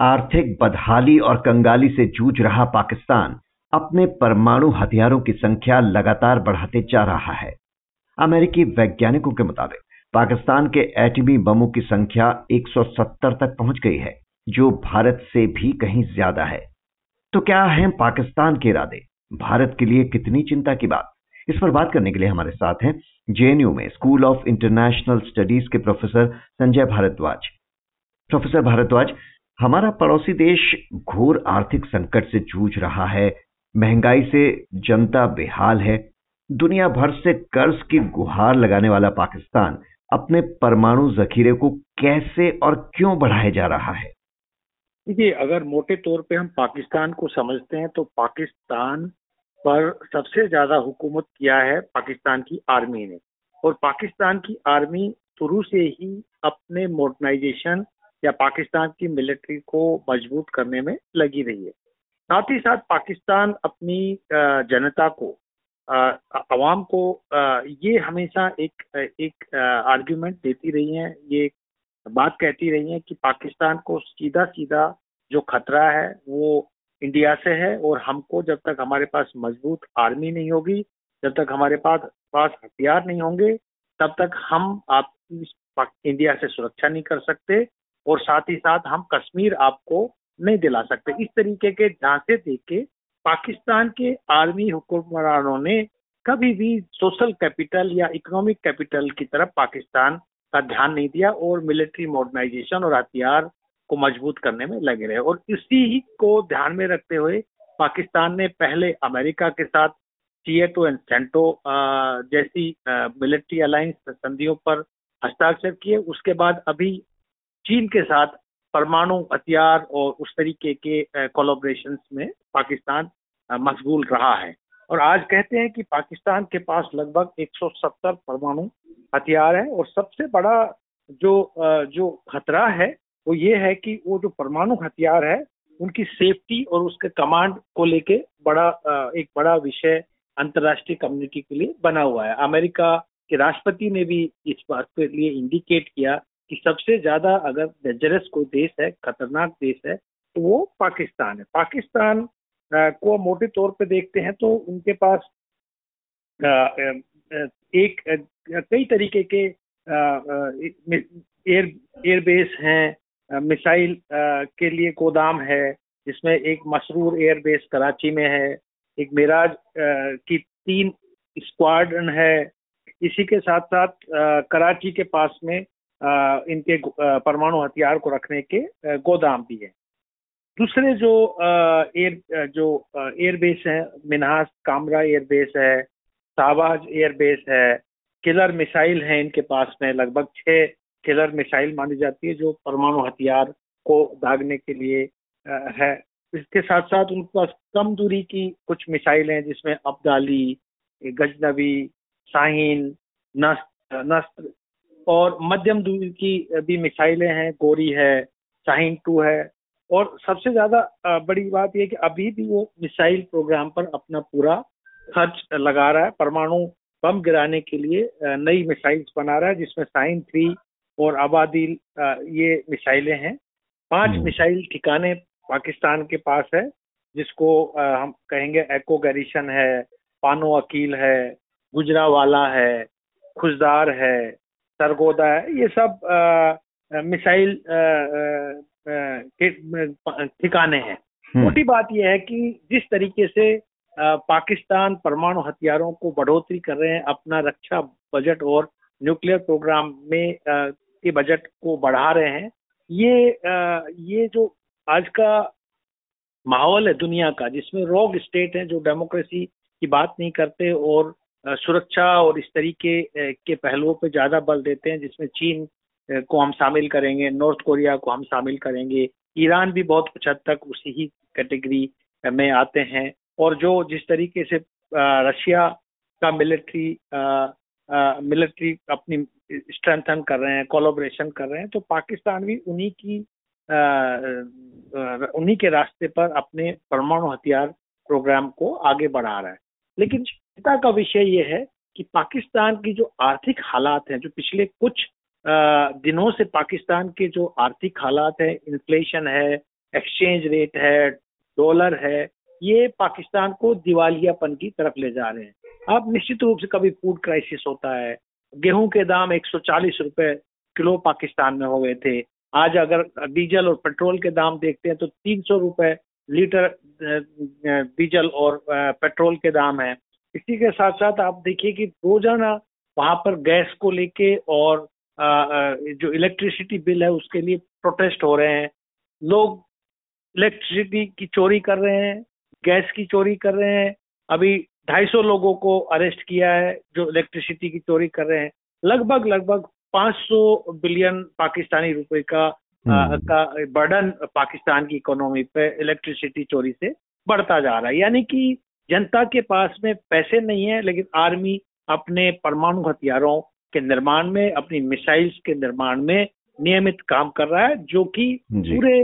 आर्थिक बदहाली और कंगाली से जूझ रहा पाकिस्तान अपने परमाणु हथियारों की संख्या लगातार बढ़ाते जा रहा है। अमेरिकी वैज्ञानिकों के मुताबिक, पाकिस्तान के एटमी बमों की संख्या 170 तक पहुँच गई है, जो भारत से भी कहीं ज़्यादा है। तो क्या है पाकिस्तान के इरादे? भारत के लिए कितनी चिंता की बात? इस पर बात करने के लिए हमारे साथ हैं जेएनयू में स्कूल ऑफ़ इंटरनेशनल स्टडीज़ के प्रोफेसर संजय भारद्वाज। प्रोफेसर भारद्वाज हमारा पड़ोसी देश घोर आर्थिक संकट से जूझ रहा है। महँगाई से जनता बेहाल है। दुनिया भर से कर्ज की गुहार लगाने वाला पाकिस्तान अपने परमाणु जखीरे को कैसे और क्यों बढ़ाया जा रहा है? देखिए, अगर मोटे तौर पे हम पाकिस्तान को समझते हैं तो पाकिस्तान पर सबसे ज़्यादा हुकूमत किया है पाकिस्तान की आर्मी ने। और पाकिस्तान की आर्मी शुरू से ही अपने मॉडर्नाइजेशन या पाकिस्तान की मिलिट्री को मज़बूत करने में लगी रही है। साथ ही साथ पाकिस्तान अपनी जनता को आवाम को ये हमेशा एक एक आर्ग्यूमेंट देती रही है, ये बात कहती रही है कि पाकिस्तान को सीधा सीधा जो खतरा है वो इंडिया से है और हमको जब तक हमारे पास मज़बूत आर्मी नहीं होगी, जब तक हमारे पास पास हथियार नहीं होंगे, तब तक हम आप इंडिया से सुरक्षा नहीं कर सकते। और साथ ही साथ हम कश्मीर आपको नहीं दिला सकते। इस तरीके के झांसे देख के पाकिस्तान के आर्मी हुक्मरानों ने कभी भी सोशल कैपिटल या इकोनॉमिक कैपिटल की तरफ़ पाकिस्तान का ध्यान नहीं दिया और मिलिट्री मॉडर्नाइजेशन और हथियार को मज़बूत करने में लगे रहे। और इसी ही को ध्यान में रखते हुए पाकिस्तान ने पहले अमेरिका के साथ सीएटो एंड सेंटो जैसी मिलिट्री अलायंस संधियों पर हस्ताक्षर किए। उसके बाद अभी चीन के साथ परमाणु हथियार और उस तरीके के कोलोब्रेशन में पाकिस्तान मशगूल रहा है। और आज कहते हैं कि पाकिस्तान के पास लगभग 170 परमाणु हथियार है और सबसे बड़ा जो जो खतरा है वो ये है कि वो जो परमाणु हथियार है, उनकी सेफ्टी और उसके कमांड को लेके बड़ा एक बड़ा विषय अंतर्राष्ट्रीय कम्युनिटी के लिए बना हुआ है। अमेरिका के राष्ट्रपति ने भी इस बात के लिए इंडिकेट किया कि सबसे ज़्यादा अगर डेंजरस कोई देश है, खतरनाक देश है तो वो पाकिस्तान है। पाकिस्तान को मोटे तौर पे देखते हैं तो उनके पास एक कई तरीके के एयर, एयरबेस हैं मिसाइल के लिए गोदाम है, जिसमें एक मसरूर एयरबेस कराची में है, एक मिराज की तीन स्क्वाड्रन है। इसी के साथ साथ कराची के पास में इनके परमाणु हथियार को रखने के गोदाम भी है। दूसरे जो एयर जो एयरबेस है, मिनहास कामरा एयरबेस है शाहबाज एयरबेस है किलर मिसाइल है इनके पास में, लगभग छह किलर मिसाइल मानी जाती है, जो परमाणु हथियार को दागने के लिए है। इसके साथ साथ उनके पास कम दूरी की कुछ मिसाइल हैं, जिसमें अब्दाली गजनबी शाहीन नस्त्र नस्त्र और मध्यम दूरी की भी मिसाइलें हैं गोरी है शाहीन टू है। और सबसे ज़्यादा बड़ी बात यह कि अभी भी वो मिसाइल प्रोग्राम पर अपना पूरा खर्च लगा रहा है। परमाणु बम गिराने के लिए नई मिसाइल्स बना रहा है जिसमें साइन थ्री और आबादी ये मिसाइलें हैं। पाँच हम्म। मिसाइल ठिकाने पाकिस्तान के पास है जिसको हम कहेंगे एको गरीशन है पानो अकील है गुजरावाला है खुशदार है सरगोदा है ये सब मिसाइल ठिकाने हैं हम्म। मोटी बात यह है कि जिस तरीके से पाकिस्तान परमाणु हथियारों को बढ़ोतरी कर रहे हैं अपना रक्षा बजट और न्यूक्लियर प्रोग्राम में के बजट को बढ़ा रहे हैं ये आ, ये जो आज का माहौल है दुनिया का जिसमें रोग स्टेट है जो डेमोक्रेसी की बात नहीं करते और सुरक्षा और इस तरीके के पहलुओं पर ज़्यादा बल देते हैं, जिसमें चीन को हम शामिल करेंगे, नॉर्थ कोरिया को हम शामिल करेंगे, ईरान भी बहुत कुछ हद तक उसी ही कैटेगरी में आते हैं। और जो जिस तरीके से रशिया का मिलिट्री मिलिट्री अपनी स्ट्रेंथन कर रहे हैं, कोलोब्रेशन कर रहे हैं तो पाकिस्तान भी उन्हीं की उन्हीं के रास्ते पर अपने परमाणु हथियार प्रोग्राम को आगे बढ़ा रहा है। लेकिन चिंता का विषय ये है कि पाकिस्तान की जो आर्थिक हालात हैं, जो पिछले कुछ दिनों से पाकिस्तान के जो आर्थिक हालात है, इन्फ्लेशन है, एक्सचेंज रेट है, डॉलर है, ये पाकिस्तान को दिवालियापन की तरफ़ ले जा रहे हैं। अब निश्चित रूप से कभी फ़ूड क्राइसिस होता है, गेहूँ के दाम 140 रुपए किलो पाकिस्तान में हो गए थे। आज अगर डीजल और पेट्रोल के दाम देखते हैं तो तीन सौ रुपए लीटर डीजल और पेट्रोल के दाम है। इसी के साथ साथ आप देखिए कि रोज़ाना वहाँ पर गैस को लेके और जो इलेक्ट्रिसिटी बिल है उसके लिए प्रोटेस्ट हो रहे हैं। लोग इलेक्ट्रिसिटी की चोरी कर रहे हैं गैस की चोरी कर रहे हैं। अभी 250 लोगों को अरेस्ट किया है जो इलेक्ट्रिसिटी की चोरी कर रहे हैं। लगभग लगभग 500 बिलियन पाकिस्तानी रुपए का हम्म। का बर्डन पाकिस्तान की इकोनॉमी पे इलेक्ट्रिसिटी चोरी से बढ़ता जा रहा है। यानी कि जनता के पास में पैसे नहीं है लेकिन आर्मी अपने परमाणु हथियारों के निर्माण में अपनी मिसाइल्स के निर्माण में नियमित काम कर रहा है जो कि पूरे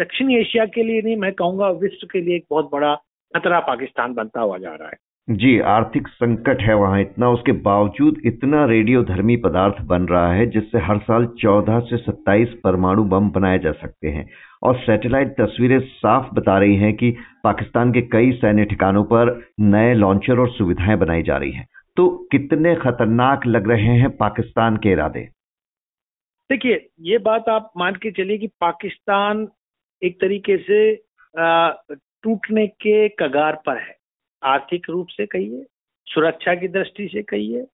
दक्षिण एशिया के लिए नहीं मैं कहूँगा विश्व के लिए एक बहुत बड़ा खतरा पाकिस्तान बनता हुआ जा रहा है। जी आर्थिक संकट है वहाँ इतना उसके बावजूद इतना रेडियो धर्मी पदार्थ बन रहा है जिससे हर साल 14 से 27 परमाणु बम बनाए जा सकते हैं। और सैटेलाइट तस्वीरें साफ़ बता रही हैं कि पाकिस्तान के कई सैन्य ठिकानों पर नए लॉन्चर और सुविधाएँ बनाई जा रही हैं। तो कितने खतरनाक लग रहे हैं पाकिस्तान के इरादे? देखिए, ये बात आप मान के चलिए कि पाकिस्तान एक तरीके से टूटने के कगार पर है। आर्थिक रूप से कहिए, सुरक्षा की दृष्टि से कहिए,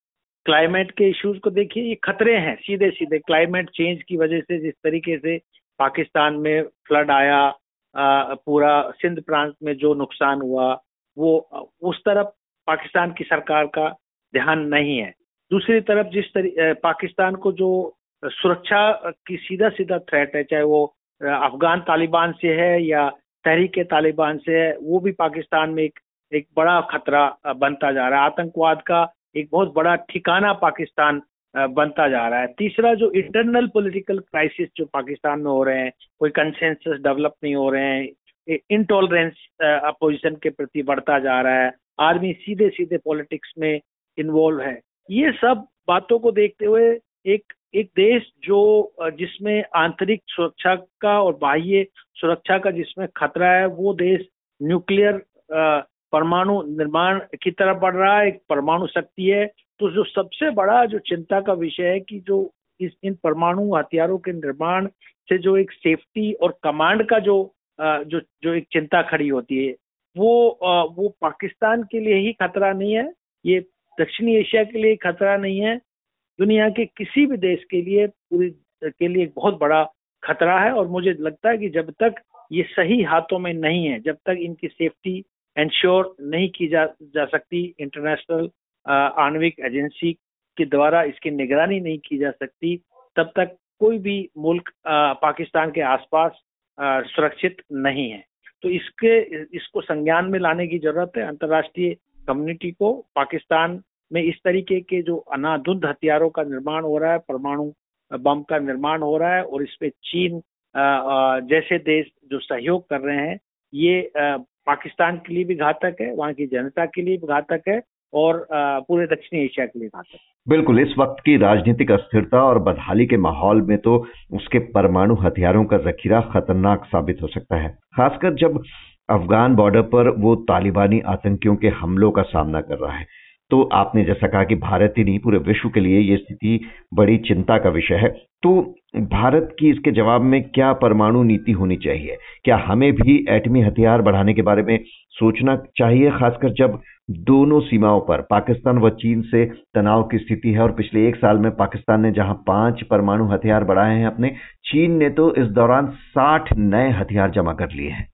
क्लाइमेट के इश्यूज़ को देखिए, ये खतरे हैं। सीधे सीधे क्लाइमेट चेंज की वजह से जिस तरीके से पाकिस्तान में फ्लड आया पूरा सिंध प्रांत में जो नुकसान हुआ, वो उस तरफ़ पाकिस्तान की सरकार का ध्यान नहीं है। दूसरी तरफ़ जिस तरी पाकिस्तान को जो सुरक्षा की सीधा सीधा थ्रेट है, चाहे वो अफगान तालिबान से है या तहरीक तालिबान से है, वो भी पाकिस्तान में एक एक बड़ा खतरा बनता जा रहा है। आतंकवाद का एक बहुत बड़ा ठिकाना पाकिस्तान बनता जा रहा है। तीसरा जो इंटरनल पॉलिटिकल क्राइसिस जो पाकिस्तान में हो रहे हैं, कोई कंसेंसस डेवलप नहीं हो रहे हैं इंटॉलरेंस अपोजिशन के प्रति बढ़ता जा रहा है आर्मी सीधे सीधे पॉलिटिक्स में इन्वॉल्व है। ये सब बातों को देखते हुए एक एक देश जो जिसमें आंतरिक सुरक्षा का और बाह्य सुरक्षा का जिसमें खतरा है, वो देश न्यूक्लियर परमाणु निर्माण की तरफ़ बढ़ रहा है, एक परमाणु शक्ति है तो जो सबसे बड़ा जो चिंता का विषय है कि जो इस, इन परमाणु हथियारों के निर्माण से जो एक सेफ्टी और कमांड का जो जो जो एक चिंता खड़ी होती है, वो वो पाकिस्तान के लिए ही खतरा नहीं है, ये दक्षिणी एशिया के लिए खतरा नहीं है, दुनिया के किसी भी देश के लिए, पूरी, के लिए एक बहुत बड़ा खतरा है और मुझे लगता है कि जब तक ये सही हाथों में नहीं है, जब तक इनकी सेफ्टी इंश्योर नहीं की जा जा सकती इंटरनेशनल आणविक एजेंसी के द्वारा इसकी निगरानी नहीं की जा सकती, तब तक कोई भी मुल्क पाकिस्तान के आसपास सुरक्षित नहीं है। तो इसके, इसको संज्ञान में लाने की ज़रूरत है। अंतर्राष्ट्रीय कम्युनिटी को पाकिस्तान में इस तरीके के जो अनाधुंध हथियारों का निर्माण हो रहा है, परमाणु बम का निर्माण हो रहा है और इसमें चीन जैसे देश जो सहयोग कर रहे हैं, ये पाकिस्तान के लिए भी घातक है, वहाँ की जनता के लिए भी घातक है और पूरे दक्षिणी एशिया के लिए घातक बिल्कुल, इस वक्त की राजनीतिक अस्थिरता और बदहाली के माहौल में तो उसके परमाणु हथियारों का जखीरा खतरनाक साबित हो सकता है, खासकर जब अफगान बॉर्डर पर वो तालिबानी आतंकियों के हमलों का सामना कर रहा है। तो आपने जैसा कहा कि भारत ही नहीं, पूरे विश्व के लिए ये स्थिति बड़ी चिंता का विषय है। तो भारत की इसके जवाब में क्या परमाणु नीति होनी चाहिए? क्या हमें भी एटमी हथियार बढ़ाने के बारे में सोचना चाहिए, खासकर जब दोनों सीमाओं पर, पाकिस्तान व चीन से तनाव की स्थिति है और पिछले एक साल में पाकिस्तान ने जहाँ पाँच परमाणु हथियार बढ़ाए हैं अपने, चीन ने तो इस दौरान साठ नए हथियार जमा कर लिए हैं।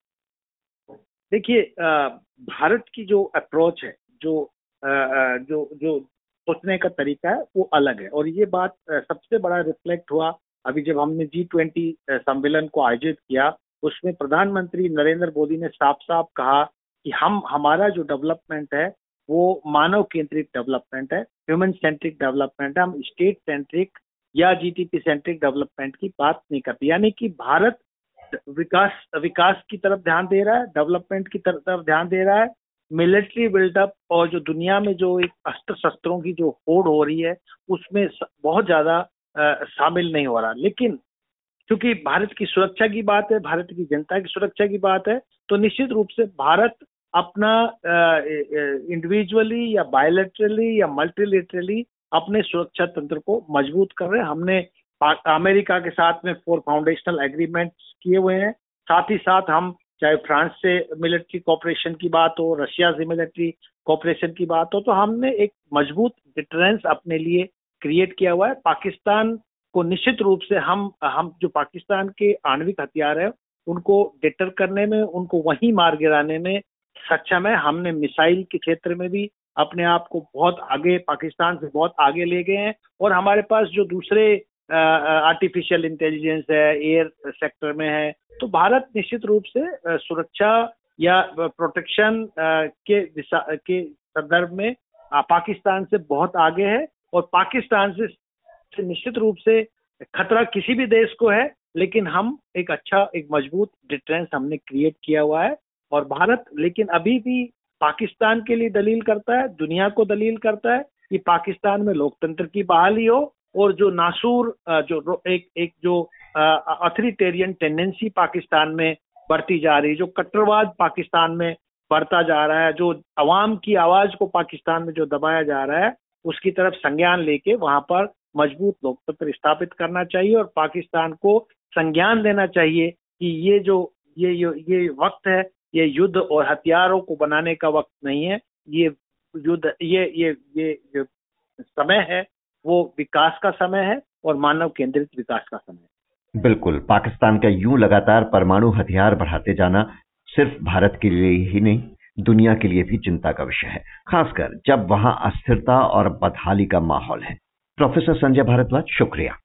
देखिए भारत की जो अप्रोच है, जो जो जो सोचने का तरीका है, वो अलग है। और ये बात सबसे बड़ा रिफ्लेक्ट हुआ अभी जब हमने जी ट्वेंटी सम्मेलन को आयोजित किया, उसमें प्रधानमंत्री नरेंद्र मोदी ने साफ़ साफ़ कहा कि हम, हमारा जो डेवलपमेंट है, वो मानव केंद्रित डेवलपमेंट है, ह्यूमन सेंट्रिक डेवलपमेंट है। हम स्टेट सेंट्रिक या जीटीपी सेंट्रिक डेवलपमेंट की बात नहीं करते। यानी कि भारत विकास विकास की तरफ़ ध्यान दे रहा है, डेवलपमेंट की तरफ़ ध्यान दे रहा है मिलिट्री बिल्डअप और जो दुनिया में जो एक अस्त्र शस्त्रों की जो होड़ हो रही है, उसमें बहुत ज़्यादा शामिल नहीं हो रहा। लेकिन क्योंकि भारत की सुरक्षा की बात है, भारत की जनता की सुरक्षा की बात है तो निश्चित रूप से भारत अपना इंडिविजुअली या बायोलेटरली या मल्टीलेटरली अपने सुरक्षा तंत्र को मज़बूत कर रहे हैं। हमने अमेरिका के साथ में फोर फाउंडेशनल एग्रीमेंट्स किए हुए हैं। साथ ही साथ हम चाहे फ्रांस से मिलिट्री कॉपरेशन की बात हो, रशिया से मिलिट्री कॉपरेशन की बात हो तो हमने एक मज़बूत डिटरेंस अपने लिए क्रिएट किया हुआ है। पाकिस्तान को निश्चित रूप से हम हम जो पाकिस्तान के आणविक हथियार है, उनको डिटर करने में, उनको वहीं मार गिराने में सक्षम है। हमने मिसाइल के क्षेत्र में भी अपने आप को बहुत आगे, पाकिस्तान से बहुत आगे ले गए हैं। और हमारे पास जो दूसरे आर्टिफिशियल इंटेलिजेंस है एयर सेक्टर में है। तो भारत निश्चित रूप से सुरक्षा या प्रोटेक्शन के के संदर्भ में पाकिस्तान से बहुत आगे है और पाकिस्तान से, निश्चित रूप से खतरा किसी भी देश को है लेकिन हम एक अच्छा एक मज़बूत डिफरेंस हमने क्रिएट किया हुआ है और भारत लेकिन अभी भी पाकिस्तान के लिए दलील करता है दुनिया को दलील करता है कि पाकिस्तान में लोकतंत्र की बहाली हो और जो नासूर जो एक एक जो अथॉरिटेरियन टेंडेंसी पाकिस्तान में बढ़ती जा रही है, जो कट्टरवाद पाकिस्तान में बढ़ता जा रहा है, जो अवाम की आवाज़ को पाकिस्तान में जो दबाया जा रहा है, उसकी तरफ़ संज्ञान लेके वहाँ पर मज़बूत लोकतंत्र स्थापित करना चाहिए और पाकिस्तान को संज्ञान देना चाहिए कि ये जो, ये ये वक्त है, ये युद्ध और हथियारों को बनाने का वक्त नहीं है, ये युद्ध, ये ये ये जो समय है वो विकास का समय है और मानव केंद्रित विकास का समय है। बिल्कुल, पाकिस्तान का यूँ लगातार परमाणु हथियार बढ़ाते जाना सिर्फ़ भारत के लिए ही नहीं, दुनिया के लिए भी चिंता का विषय है, खासकर जब वहाँ अस्थिरता और बदहाली का माहौल है। प्रोफेसर संजय भारद्वाज, शुक्रिया।